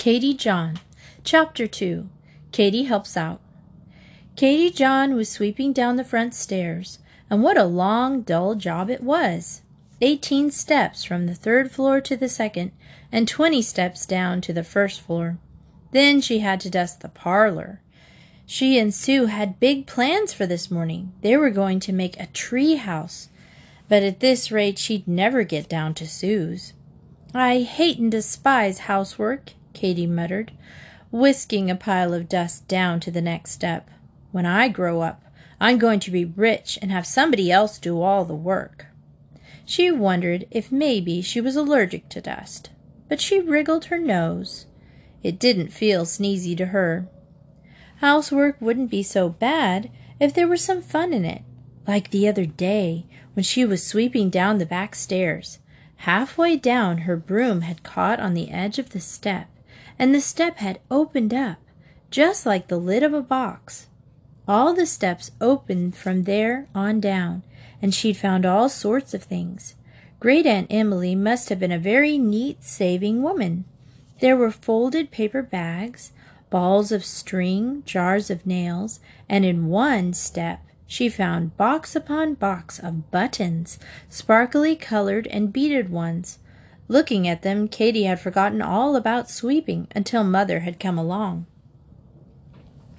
Katie John. Chapter 2 Katie Helps Out. Katie John was sweeping down the front stairs, and what a long, dull job it was! Eighteen steps from the third floor to the second, and twenty steps down to the first floor. Then she had to dust the parlor. She and Sue had big plans for this morning. They were going to make a tree house. But at this rate, she'd never get down to Sue's. I hate and despise housework, Katie muttered, whisking a pile of dust down to the next step. When I grow up, I'm going to be rich and have somebody else do all the work. She wondered if maybe she was allergic to dust, but she wriggled her nose. It didn't feel sneezy to her. Housework wouldn't be so bad if there were some fun in it, like the other day when she was sweeping down the back stairs. Halfway down, her broom had caught on the edge of the step, and the step had opened up, just like the lid of a box. All the steps opened from there on down, and she'd found all sorts of things. Great Aunt Emily must have been a very neat saving woman. There were folded paper bags, balls of string, jars of nails, and in one step she found box upon box of buttons, sparkly colored and beaded ones. Looking at them, Katie had forgotten all about sweeping until Mother had come along.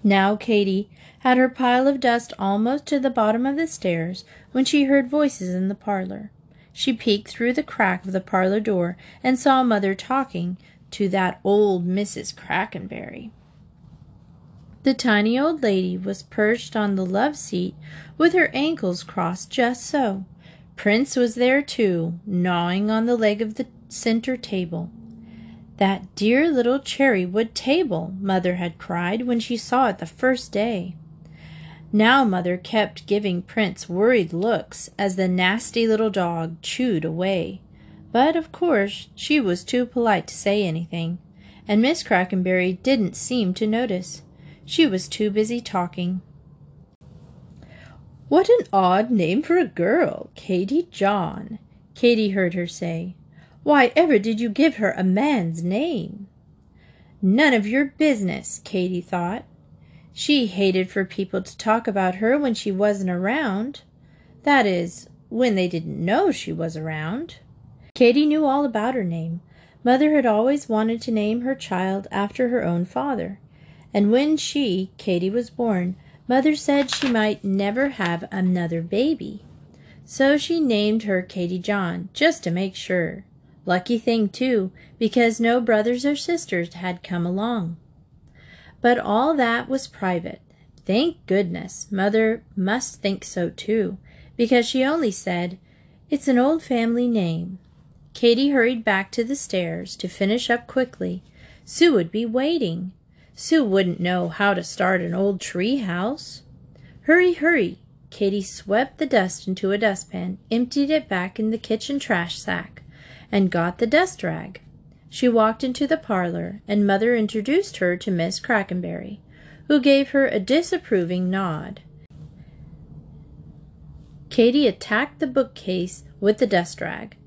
Now Katie had her pile of dust almost to the bottom of the stairs when she heard voices in the parlor. She peeked through the crack of the parlor door and saw Mother talking to that old Mrs. Crackenberry. The tiny old lady was perched on the love seat with her ankles crossed just so. Prince was there too, gnawing on the leg of the center table. That dear little cherry wood table, Mother had cried when she saw it the first day. Now Mother kept giving Prince worried looks as the nasty little dog chewed away. But of course she was too polite to say anything, and Miss Crackenberry didn't seem to notice. She was too busy talking. What an odd name for a girl, Katie John, Katie heard her say. Why ever did you give her a man's name? None of your business, Katie thought. She hated for people to talk about her when she wasn't around. That is, when they didn't know she was around. Katie knew all about her name. Mother had always wanted to name her child after her own father and when she, Katie, was born, Mother said she might never have another baby. So she named her Katie John, just to make sure. Lucky thing, too, because no brothers or sisters had come along. But all that was private. Thank goodness, Mother must think so, too, because she only said, It's an old family name. Katie hurried back to the stairs to finish up quickly. Sue would be waiting. Sue wouldn't know how to start an old tree house. Hurry, hurry! Katie swept the dust into a dustpan, emptied it back in the kitchen trash sack, and got the dust rag. She walked into the parlor, and Mother introduced her to Miss Crackenberry, who gave her a disapproving nod. Katie attacked the bookcase with the dust rag.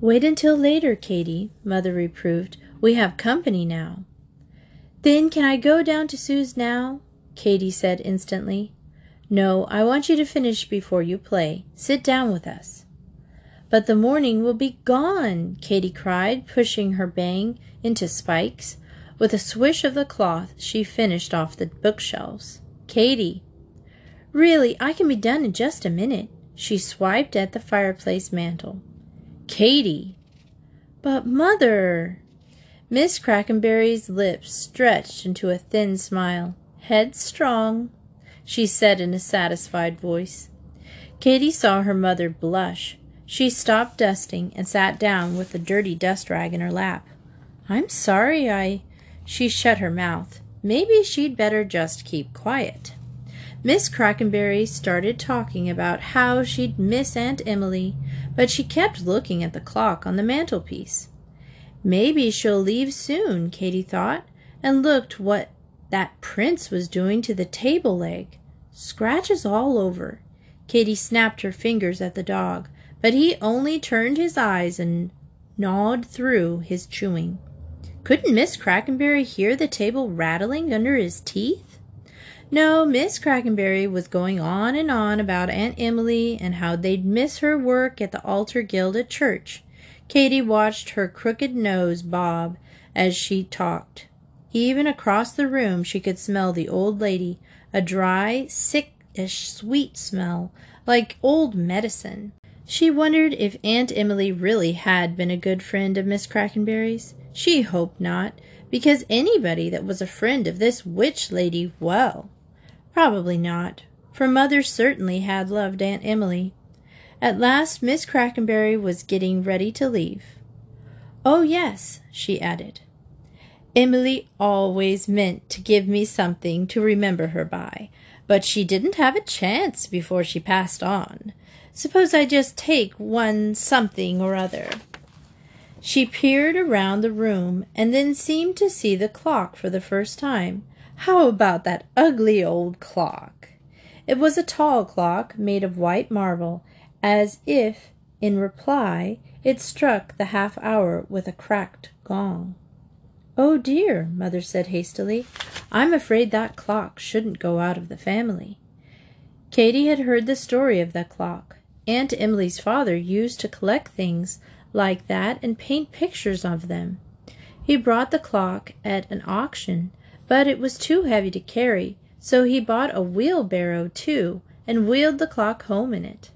Wait until later, Katie, Mother reproved. We have company now. Then can I go down to Sue's now? Katie said instantly. No, I want you to finish before you play. Sit down with us. But the morning will be gone, Katie cried, pushing her bang into spikes. With a swish of the cloth, she finished off the bookshelves. Katie. Really, I can be done in just a minute. She swiped at the fireplace mantel. Katie. But, Mother. Miss Crackenberry's lips stretched into a thin smile. Headstrong, she said in a satisfied voice. Katie saw her mother blush. She stopped dusting and sat down with the dirty dust rag in her lap. I'm sorry I. She shut her mouth. Maybe she'd better just keep quiet. Miss Crackenberry started talking about how she'd miss Aunt Emily, but she kept looking at the clock on the mantelpiece. Maybe she'll leave soon, Katie thought, and looked what that prince was doing to the table leg. Scratches all over. Katie snapped her fingers at the dog, but he only turned his eyes and gnawed through his chewing. Couldn't Miss Crackenberry hear the table rattling under his teeth? No, Miss Crackenberry was going on and on about Aunt Emily and how they'd miss her work at the altar guild at church. Katie watched her crooked nose bob as she talked. Even across the room she could smell the old lady, a dry, sickish sweet smell, like old medicine. She wondered if Aunt Emily really had been a good friend of Miss Crackenberry's. She hoped not, because anybody that was a friend of this witch lady, well, probably not, for Mother certainly had loved Aunt Emily. At last Miss Crackenberry was getting ready to leave. Oh, yes, she added. Emily always meant to give me something to remember her by, but she didn't have a chance before she passed on. Suppose I just take one something or other. She peered around the room and then seemed to see the clock for the first time. How about that ugly old clock? It was a tall clock made of white marble, as if, in reply, it struck the half hour with a cracked gong. Oh dear, Mother said hastily. I'm afraid that clock shouldn't go out of the family. Katie had heard the story of that clock. Aunt Emily's father used to collect things like that and paint pictures of them. He brought the clock at an auction, but it was too heavy to carry, so he bought a wheelbarrow too and wheeled the clock home in it.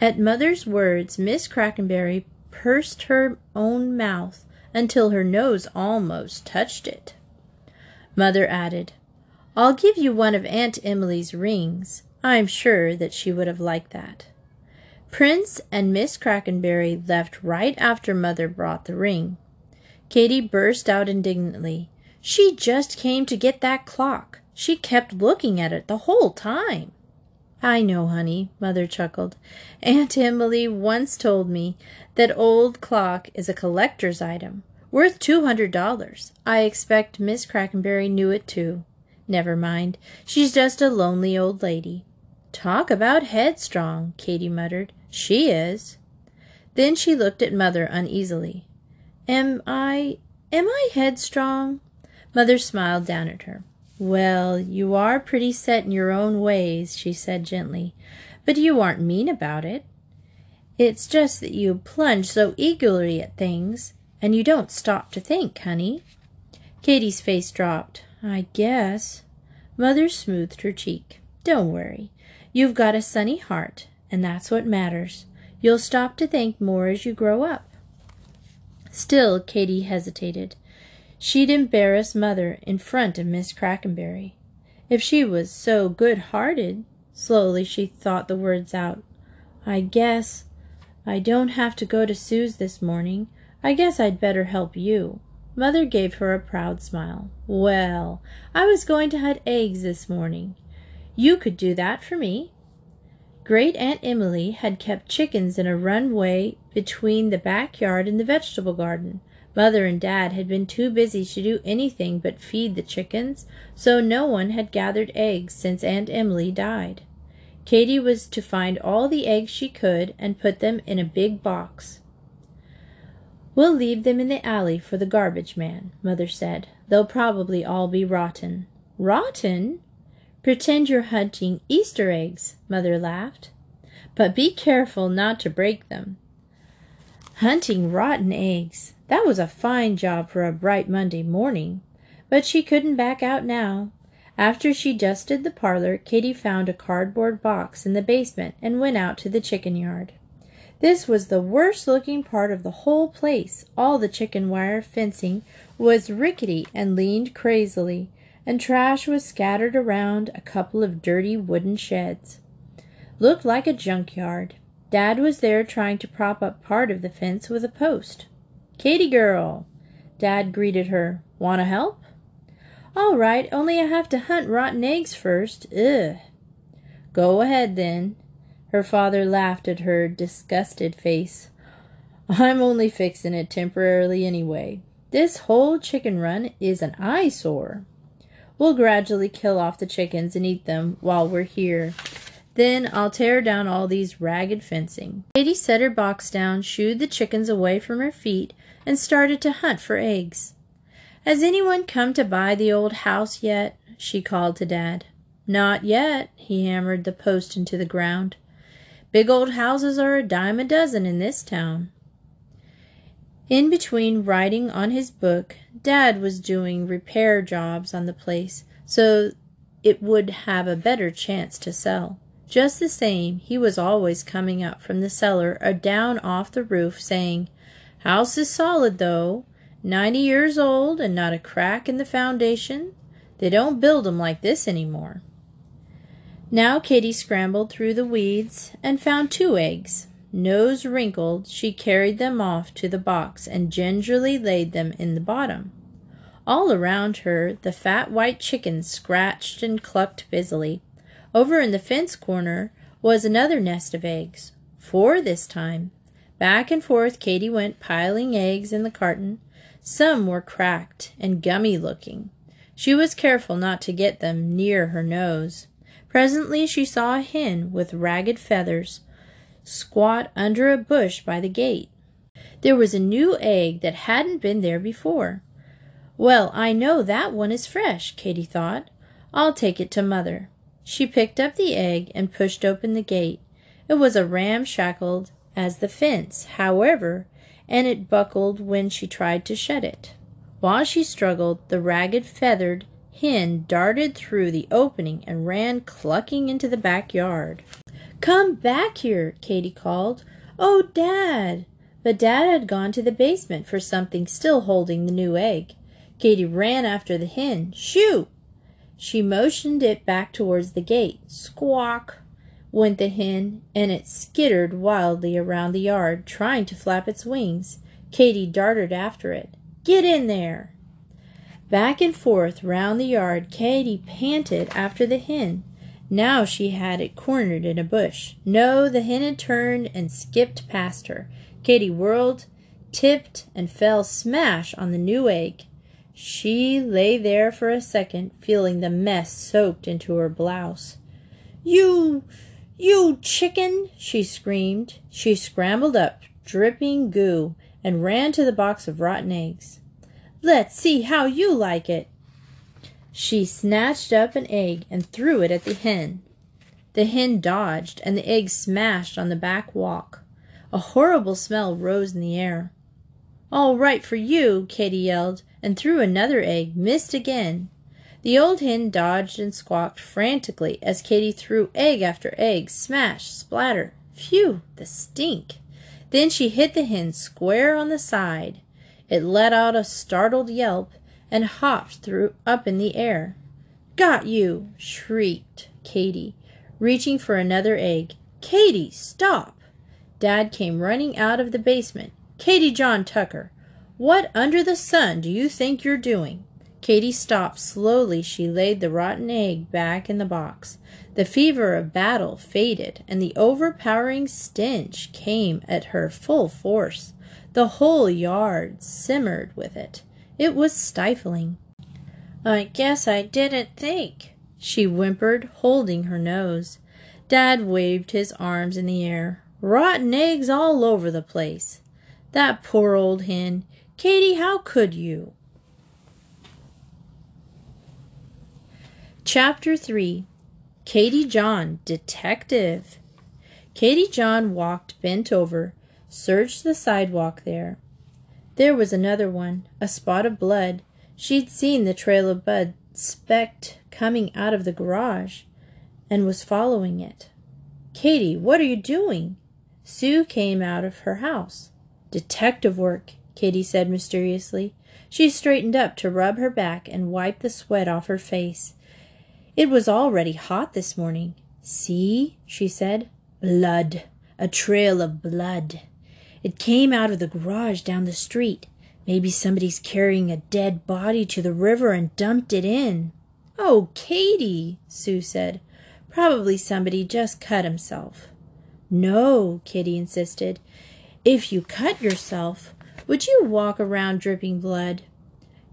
At Mother's words, Miss Crackenberry pursed her own mouth until her nose almost touched it. Mother added, I'll give you one of Aunt Emily's rings. I'm sure that she would have liked that. Prince and Miss Crackenberry left right after Mother brought the ring. Katie burst out indignantly. She just came to get that clock. She kept looking at it the whole time. I know, honey, Mother chuckled. Aunt Emily once told me that old clock is a collector's item, worth two hundred dollars. I expect Miss Crackenberry knew it too. Never mind. She's just a lonely old lady. Talk about headstrong, Katie muttered. She is. Then she looked at Mother uneasily. Am I am I headstrong? Mother smiled down at her. Well, you are pretty set in your own ways, she said gently, but you aren't mean about it. It's just that you plunge so eagerly at things, and you don't stop to think, honey. Katie's face dropped. I guess. Mother smoothed her cheek. Don't worry. You've got a sunny heart, and that's what matters. You'll stop to think more as you grow up. Still, Katie hesitated. She'd embarrass Mother in front of Miss Crackenberry. If she was so good-hearted, slowly she thought the words out. I guess I don't have to go to Sue's this morning. I guess I'd better help you. Mother gave her a proud smile. Well, I was going to hunt eggs this morning. You could do that for me. Great Aunt Emily had kept chickens in a runway between the backyard and the vegetable garden. Mother and Dad had been too busy to do anything but feed the chickens, so no one had gathered eggs since Aunt Emily died. Katie was to find all the eggs she could and put them in a big box. We'll leave them in the alley for the garbage man, Mother said. They'll probably all be rotten. Rotten? Pretend you're hunting Easter eggs, Mother laughed. But be careful not to break them. Hunting rotten eggs. That was a fine job for a bright Monday morning. But she couldn't back out now. After she dusted the parlor, Katie found a cardboard box in the basement and went out to the chicken yard. This was the worst looking part of the whole place. All the chicken wire fencing was rickety and leaned crazily, and trash was scattered around a couple of dirty wooden sheds. Looked like a junkyard. Dad was there trying to prop up part of the fence with a post. Katie girl, Dad greeted her. Want to help? All right, only I have to hunt rotten eggs first. Ugh. Go ahead then. Her father laughed at her disgusted face. I'm only fixing it temporarily anyway. This whole chicken run is an eyesore. We'll gradually kill off the chickens and eat them while we're here. Then I'll tear down all these ragged fencing. Katie set her box down, shooed the chickens away from her feet, and started to hunt for eggs. Has anyone come to buy the old house yet? she called to Dad. Not yet. He hammered the post into the ground. Big old houses are a dime a dozen in this town. In between writing on his book, Dad was doing repair jobs on the place so it would have a better chance to sell. Just the same, he was always coming up from the cellar or down off the roof saying, House is solid, though. Ninety years old and not a crack in the foundation. They don't build 'em like this any more. Now Katie scrambled through the weeds and found two eggs. Nose wrinkled, she carried them off to the box and gingerly laid them in the bottom. All around her, the fat white chickens scratched and clucked busily. Over in the fence corner was another nest of eggs, four this time. Back and forth Katie went piling eggs in the carton. Some were cracked and gummy looking. She was careful not to get them near her nose. Presently she saw a hen with ragged feathers squat under a bush by the gate. There was a new egg that hadn't been there before. Well, I know that one is fresh, Katie thought. I'll take it to Mother. She picked up the egg and pushed open the gate. It was a ramshackled as the fence, however, and it buckled when she tried to shut it. While she struggled, the ragged feathered hen darted through the opening and ran clucking into the backyard. Come back here, Katie called. Oh, Dad! But Dad had gone to the basement for something still holding the new egg. Katie ran after the hen. Shoo! She motioned it back towards the gate. Squawk! went the hen, and it skittered wildly around the yard, trying to flap its wings. Katie darted after it. Get in there! Back and forth round the yard Katie panted after the hen. Now she had it cornered in a bush. No, the hen had turned and skipped past her. Katie whirled, tipped, and fell smash on the new egg. She lay there for a second, feeling the mess soaked into her blouse. You, you chicken! she screamed. She scrambled up, dripping goo, and ran to the box of rotten eggs. Let's see how you like it. She snatched up an egg and threw it at the hen. The hen dodged, and the egg smashed on the back walk. A horrible smell rose in the air. All right for you, Katie yelled, and threw another egg, missed again. The old hen dodged and squawked frantically as Katie threw egg after egg, smash, splatter. Phew, the stink! Then she hit the hen square on the side. It let out a startled yelp and hopped through up in the air. Got you! shrieked Katie, reaching for another egg. Katie, stop! Dad came running out of the basement. Katie John Tucker, what under the sun do you think you're doing? Katie stopped. Slowly she laid the rotten egg back in the box. The fever of battle faded, and the overpowering stench came at her full force. The whole yard simmered with it. It was stifling. I guess I didn't think, she whimpered, holding her nose. Dad waved his arms in the air. Rotten eggs all over the place. That poor old hen. Katie, how could you? Chapter 3 Katie John, Detective. Katie John walked bent over, searched the sidewalk there. There was another one, a spot of blood. She'd seen the trail of blood specked coming out of the garage and was following it. Katie, what are you doing? Sue came out of her house. Detective work, Katie said mysteriously. She straightened up to rub her back and wipe the sweat off her face. It was already hot this morning. See, she said. Blood. A trail of blood. It came out of the garage down the street. Maybe somebody's carrying a dead body to the river and dumped it in. Oh, Katie, Sue said. Probably somebody just cut himself. No, Kitty insisted. If you cut yourself, would you walk around dripping blood?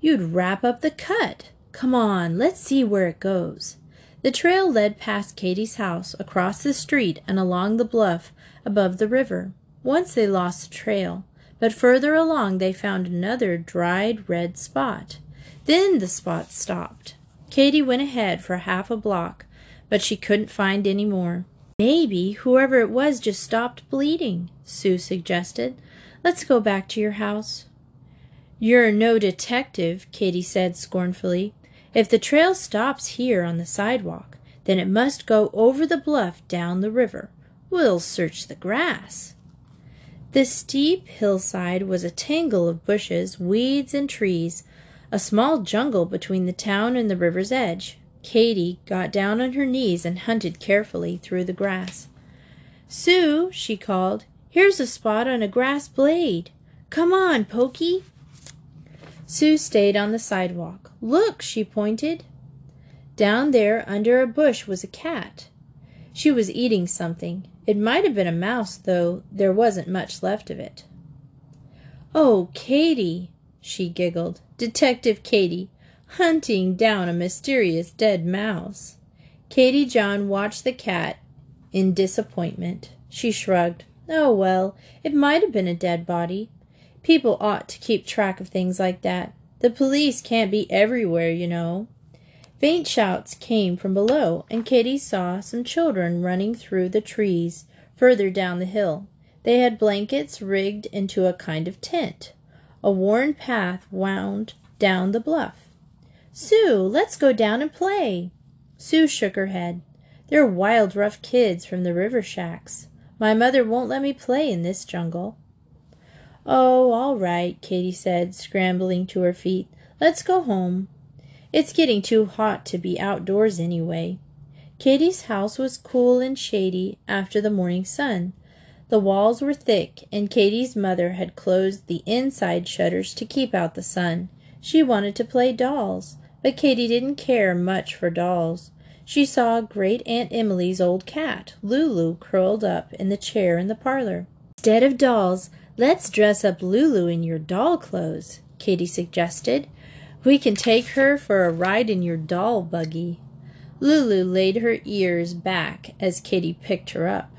You'd wrap up the cut. Come on, let's see where it goes. The trail led past Katie's house, across the street, and along the bluff above the river. Once they lost the trail, but further along they found another dried red spot. Then the spot stopped. Katie went ahead for half a block, but she couldn't find any more. Maybe whoever it was just stopped bleeding, Sue suggested. Let's go back to your house. You're no detective, Katie said scornfully. If the trail stops here on the sidewalk, then it must go over the bluff down the river. We'll search the grass. The steep hillside was a tangle of bushes, weeds, and trees, a small jungle between the town and the river's edge. Katie got down on her knees and hunted carefully through the grass. Sue, she called, here's a spot on a grass blade. Come on, Pokey. Sue stayed on the sidewalk. Look, she pointed. Down there under a bush was a cat. She was eating something. It might have been a mouse, though there wasn't much left of it. Oh, Katie, she giggled. Detective Katie, hunting down a mysterious dead mouse. Katie John watched the cat in disappointment. She shrugged. Oh, well, it might have been a dead body. People ought to keep track of things like that. The police can't be everywhere, you know. Faint shouts came from below, and Katie saw some children running through the trees further down the hill. They had blankets rigged into a kind of tent. A worn path wound down the bluff. Sue, let's go down and play. Sue shook her head. They're wild, rough kids from the river shacks. My mother won't let me play in this jungle. Oh, all right, Katie said, scrambling to her feet. Let's go home. It's getting too hot to be outdoors anyway. Katie's house was cool and shady after the morning sun. The walls were thick, and Katie's mother had closed the inside shutters to keep out the sun. She wanted to play dolls. But Katie didn't care much for dolls. She saw Great Aunt Emily's old cat, Lulu, curled up in the chair in the parlor. Instead of dolls, let's dress up Lulu in your doll clothes, Katie suggested. We can take her for a ride in your doll buggy. Lulu laid her ears back as Katie picked her up.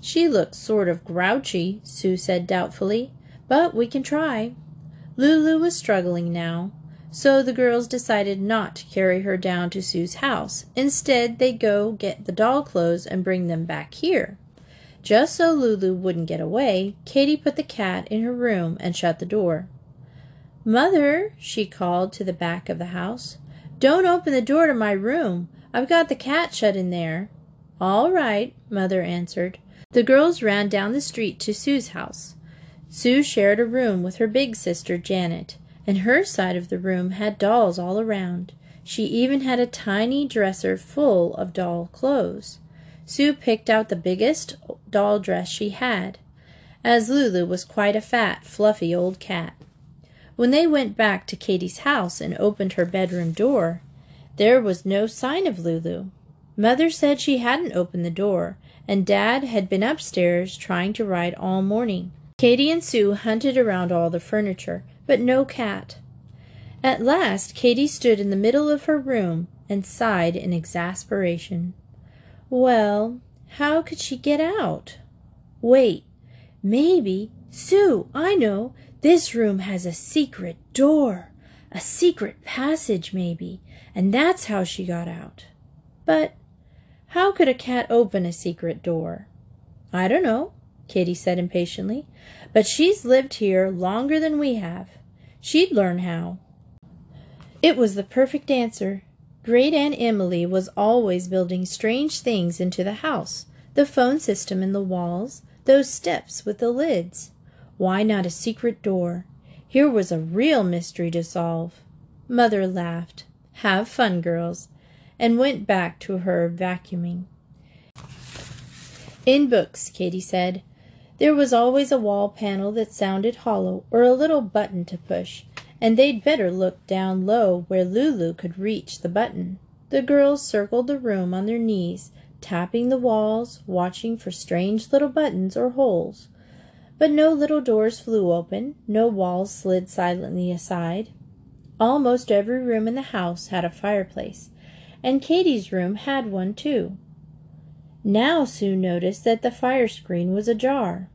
She looks sort of grouchy, Sue said doubtfully, but we can try. Lulu was struggling now. So the girls decided not to carry her down to Sue's house. Instead, they'd go get the doll clothes and bring them back here. Just so Lulu wouldn't get away, Katie put the cat in her room and shut the door. Mother, she called to the back of the house, don't open the door to my room. I've got the cat shut in there. All right, Mother answered. The girls ran down the street to Sue's house. Sue shared a room with her big sister, Janet and her side of the room had dolls all around. She even had a tiny dresser full of doll clothes. Sue picked out the biggest doll dress she had, as Lulu was quite a fat, fluffy old cat. When they went back to Katie's house and opened her bedroom door, there was no sign of Lulu. Mother said she hadn't opened the door, and Dad had been upstairs trying to write all morning. Katie and Sue hunted around all the furniture, but no cat. At last Katie stood in the middle of her room and sighed in exasperation. Well, how could she get out? Wait, maybe, Sue, I know, this room has a secret door, a secret passage, maybe, and that's how she got out. But how could a cat open a secret door? I don't know, Katie said impatiently, but she's lived here longer than we have. She'd learn how. It was the perfect answer. Great Aunt Emily was always building strange things into the house the phone system in the walls, those steps with the lids. Why not a secret door? Here was a real mystery to solve. Mother laughed. Have fun, girls, and went back to her vacuuming. In books, Katie said, there was always a wall panel that sounded hollow or a little button to push, and they'd better look down low where Lulu could reach the button. The girls circled the room on their knees, tapping the walls, watching for strange little buttons or holes. But no little doors flew open, no walls slid silently aside. Almost every room in the house had a fireplace, and Katie's room had one too. Now Sue noticed that the fire screen was ajar.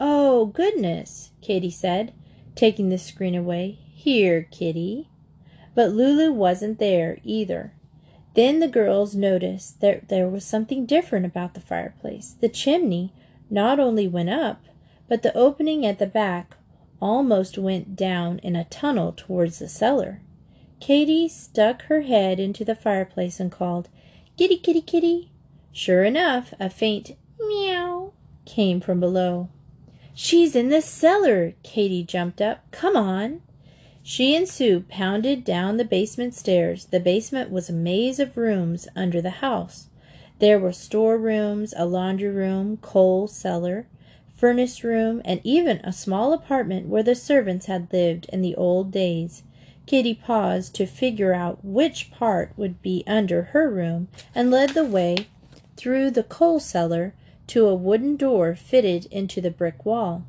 Oh, goodness, Katie said, taking the screen away. Here, kitty. but Lulu wasn't there either. Then the girls noticed that there was something different about the fireplace. The chimney not only went up, but the opening at the back almost went down in a tunnel towards the cellar. Katie stuck her head into the fireplace and called, Kitty, kitty, kitty. Sure enough, a faint meow came from below. She's in the cellar! Katie jumped up. Come on! She and Sue pounded down the basement stairs. The basement was a maze of rooms under the house. There were storerooms, a laundry room, coal cellar, furnace room, and even a small apartment where the servants had lived in the old days. Katie paused to figure out which part would be under her room and led the way through the coal cellar to a wooden door fitted into the brick wall.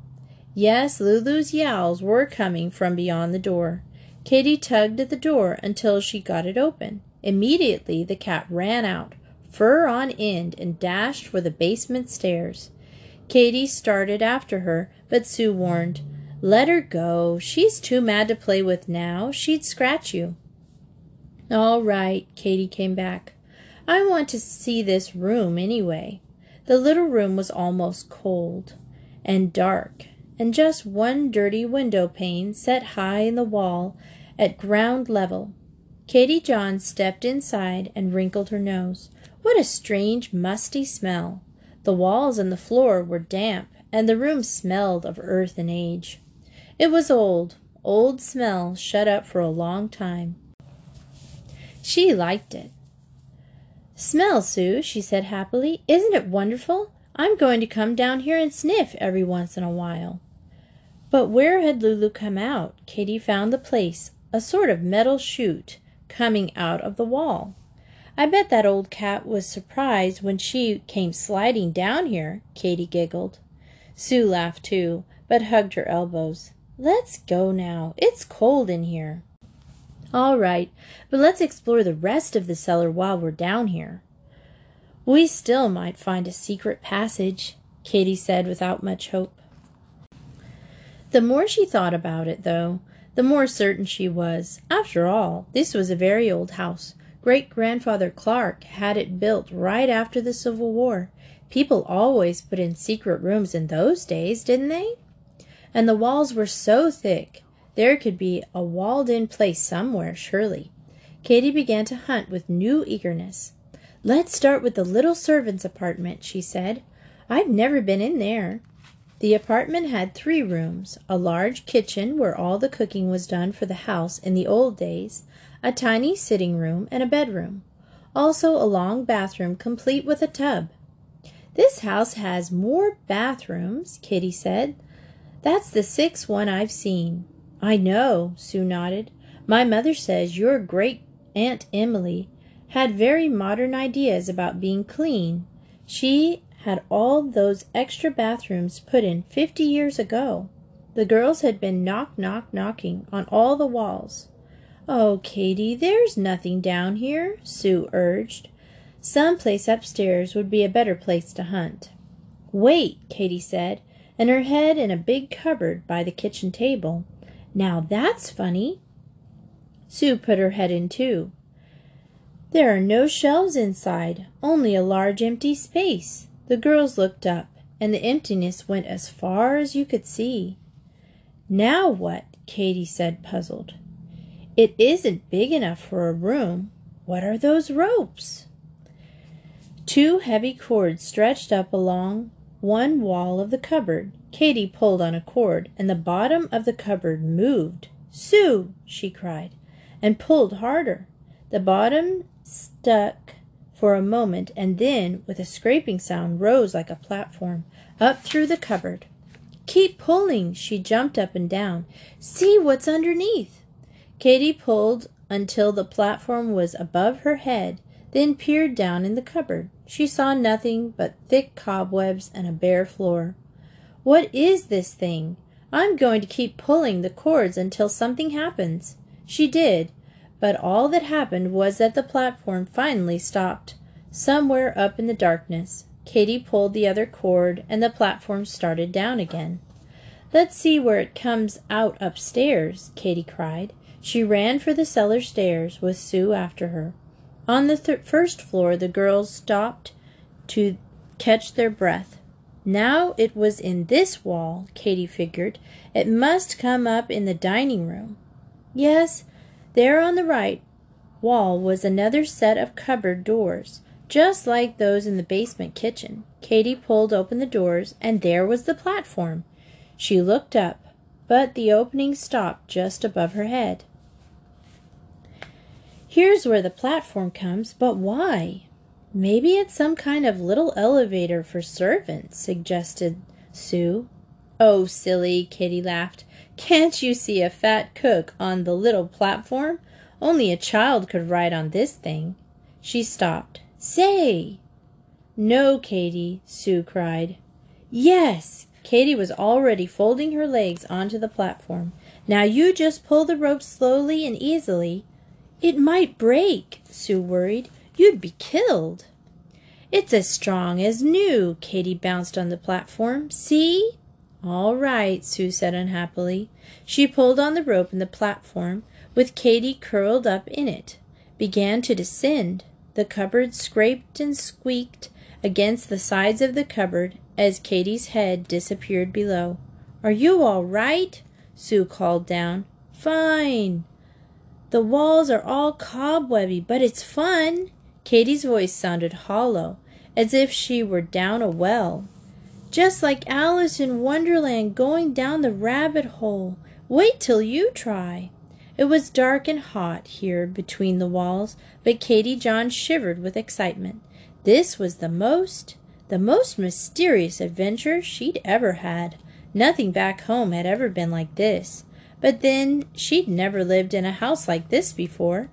Yes, Lulu's yowls were coming from beyond the door. Katie tugged at the door until she got it open. Immediately the cat ran out, fur on end, and dashed for the basement stairs. Katie started after her, but Sue warned, Let her go. She's too mad to play with now. She'd scratch you. All right, Katie came back. I want to see this room anyway. The little room was almost cold and dark and just one dirty window pane set high in the wall at ground level. Katie John stepped inside and wrinkled her nose. What a strange, musty smell! The walls and the floor were damp, and the room smelled of earth and age. It was old, old smell shut up for a long time. She liked it. Smell, Sue, she said happily. Isn't it wonderful? I'm going to come down here and sniff every once in a while. But where had Lulu come out? Katie found the place, a sort of metal chute coming out of the wall. I bet that old cat was surprised when she came sliding down here, Katie giggled. Sue laughed too, but hugged her elbows. Let's go now. It's cold in here. All right, but let's explore the rest of the cellar while we're down here. We still might find a secret passage, Katie said without much hope. The more she thought about it, though, the more certain she was. After all, this was a very old house. Great grandfather Clark had it built right after the Civil War. People always put in secret rooms in those days, didn't they? And the walls were so thick, there could be a walled in place somewhere, surely. Katie began to hunt with new eagerness. Let's start with the little servant's apartment, she said. I've never been in there. The apartment had three rooms a large kitchen where all the cooking was done for the house in the old days, a tiny sitting room, and a bedroom. Also, a long bathroom complete with a tub. This house has more bathrooms, Kitty said. That's the sixth one I've seen. I know, Sue nodded. My mother says your great Aunt Emily had very modern ideas about being clean. She had all those extra bathrooms put in fifty years ago. The girls had been knock, knock, knocking on all the walls. Oh, Katie, there's nothing down here, Sue urged. Some place upstairs would be a better place to hunt. Wait, Katie said, and her head in a big cupboard by the kitchen table. Now that's funny. Sue put her head in too. There are no shelves inside, only a large empty space. The girls looked up, and the emptiness went as far as you could see. Now what? Katie said, puzzled. It isn't big enough for a room. What are those ropes? Two heavy cords stretched up along one wall of the cupboard. Katie pulled on a cord, and the bottom of the cupboard moved. Sue! she cried, and pulled harder. The bottom stuck for a moment, and then, with a scraping sound, rose like a platform up through the cupboard. Keep pulling! She jumped up and down. See what's underneath! Katie pulled until the platform was above her head, then peered down in the cupboard. She saw nothing but thick cobwebs and a bare floor. What is this thing? I'm going to keep pulling the cords until something happens. She did, but all that happened was that the platform finally stopped. Somewhere up in the darkness, Katie pulled the other cord and the platform started down again. Let's see where it comes out upstairs, Katie cried. She ran for the cellar stairs, with Sue after her. On the th- first floor, the girls stopped to catch their breath. Now it was in this wall, Katie figured. It must come up in the dining room. Yes, there on the right wall was another set of cupboard doors, just like those in the basement kitchen. Katie pulled open the doors, and there was the platform. She looked up, but the opening stopped just above her head. Here's where the platform comes, but why? Maybe it's some kind of little elevator for servants, suggested Sue. Oh, silly, Katie laughed. Can't you see a fat cook on the little platform? Only a child could ride on this thing. She stopped. Say! No, Katie, Sue cried. Yes! Katie was already folding her legs onto the platform. Now you just pull the rope slowly and easily. It might break, Sue worried. You'd be killed. It's as strong as new. Katie bounced on the platform. See? All right, Sue said unhappily. She pulled on the rope and the platform, with Katie curled up in it, began to descend. The cupboard scraped and squeaked against the sides of the cupboard as Katie's head disappeared below. Are you all right? Sue called down. Fine. The walls are all cobwebby, but it's fun. Katie's voice sounded hollow, as if she were down a well. Just like Alice in Wonderland going down the rabbit hole. Wait till you try. It was dark and hot here between the walls, but Katie John shivered with excitement. This was the most, the most mysterious adventure she'd ever had. Nothing back home had ever been like this. But then, she'd never lived in a house like this before.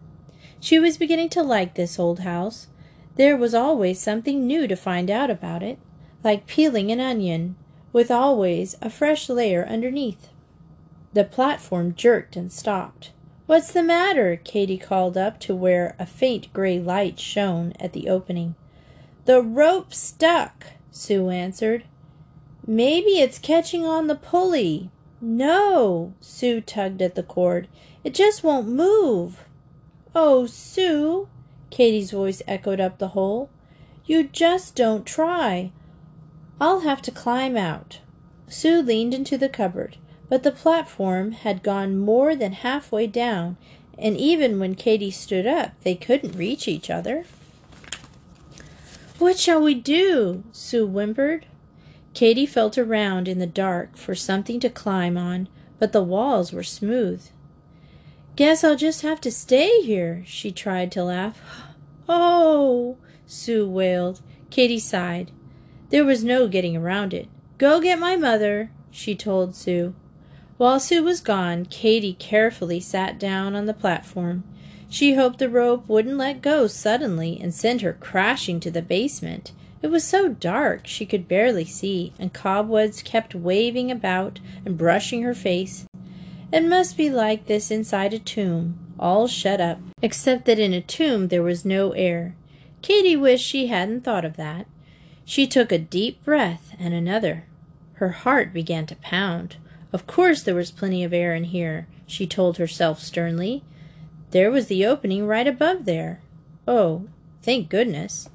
She was beginning to like this old house. There was always something new to find out about it, like peeling an onion, with always a fresh layer underneath. The platform jerked and stopped. What's the matter? Katie called up to where a faint gray light shone at the opening. The rope stuck, Sue answered. Maybe it's catching on the pulley. No, Sue tugged at the cord. It just won't move. Oh, Sue, Katie's voice echoed up the hole. You just don't try. I'll have to climb out. Sue leaned into the cupboard, but the platform had gone more than halfway down, and even when Katie stood up, they couldn't reach each other. What shall we do? Sue whimpered. Katie felt around in the dark for something to climb on, but the walls were smooth. Guess I'll just have to stay here, she tried to laugh. Oh, Sue wailed. Katie sighed. There was no getting around it. Go get my mother, she told Sue. While Sue was gone, Katie carefully sat down on the platform. She hoped the rope wouldn't let go suddenly and send her crashing to the basement. It was so dark she could barely see, and cobwebs kept waving about and brushing her face. It must be like this inside a tomb, all shut up, except that in a tomb there was no air. Katie wished she hadn't thought of that. She took a deep breath and another. Her heart began to pound. Of course there was plenty of air in here, she told herself sternly. There was the opening right above there. Oh, thank goodness.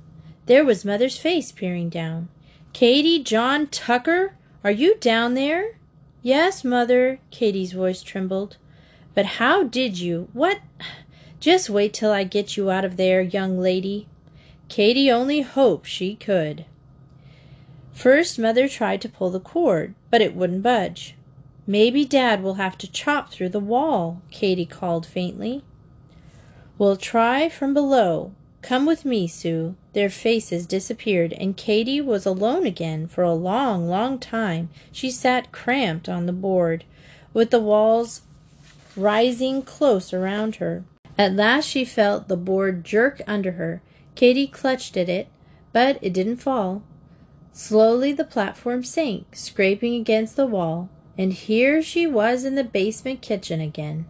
There was Mother's face peering down. Katie John Tucker, are you down there? Yes, mother, Katie's voice trembled. But how did you? What? Just wait till I get you out of there, young lady. Katie only hoped she could. First, Mother tried to pull the cord, but it wouldn't budge. Maybe Dad will have to chop through the wall, Katie called faintly. We'll try from below. Come with me, Sue. Their faces disappeared, and Katie was alone again for a long, long time. She sat cramped on the board, with the walls rising close around her. At last she felt the board jerk under her. Katie clutched at it, but it didn't fall. Slowly the platform sank, scraping against the wall, and here she was in the basement kitchen again.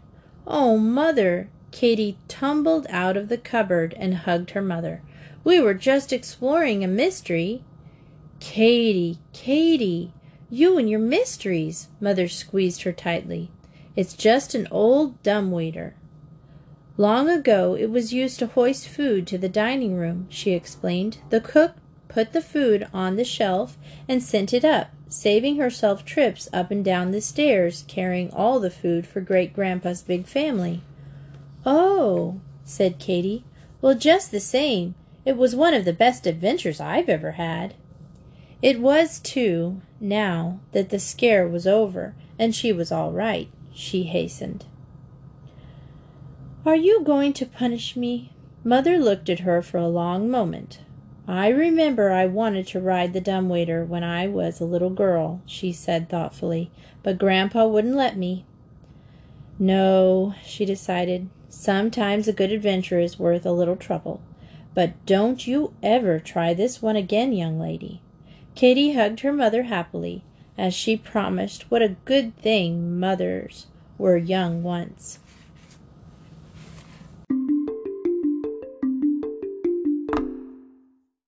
Oh, mother! Katie tumbled out of the cupboard and hugged her mother. We were just exploring a mystery. Katie, Katie, you and your mysteries. Mother squeezed her tightly. It's just an old dumbwaiter. Long ago it was used to hoist food to the dining room, she explained. The cook put the food on the shelf and sent it up, saving herself trips up and down the stairs, carrying all the food for Great Grandpa's big family. Oh, said Katie. Well, just the same, it was one of the best adventures I've ever had. It was, too, now that the scare was over and she was all right, she hastened. Are you going to punish me? Mother looked at her for a long moment. I remember I wanted to ride the dumbwaiter when I was a little girl, she said thoughtfully, but Grandpa wouldn't let me. No, she decided. Sometimes a good adventure is worth a little trouble. But don't you ever try this one again, young lady. Katie hugged her mother happily, as she promised what a good thing mothers were young once.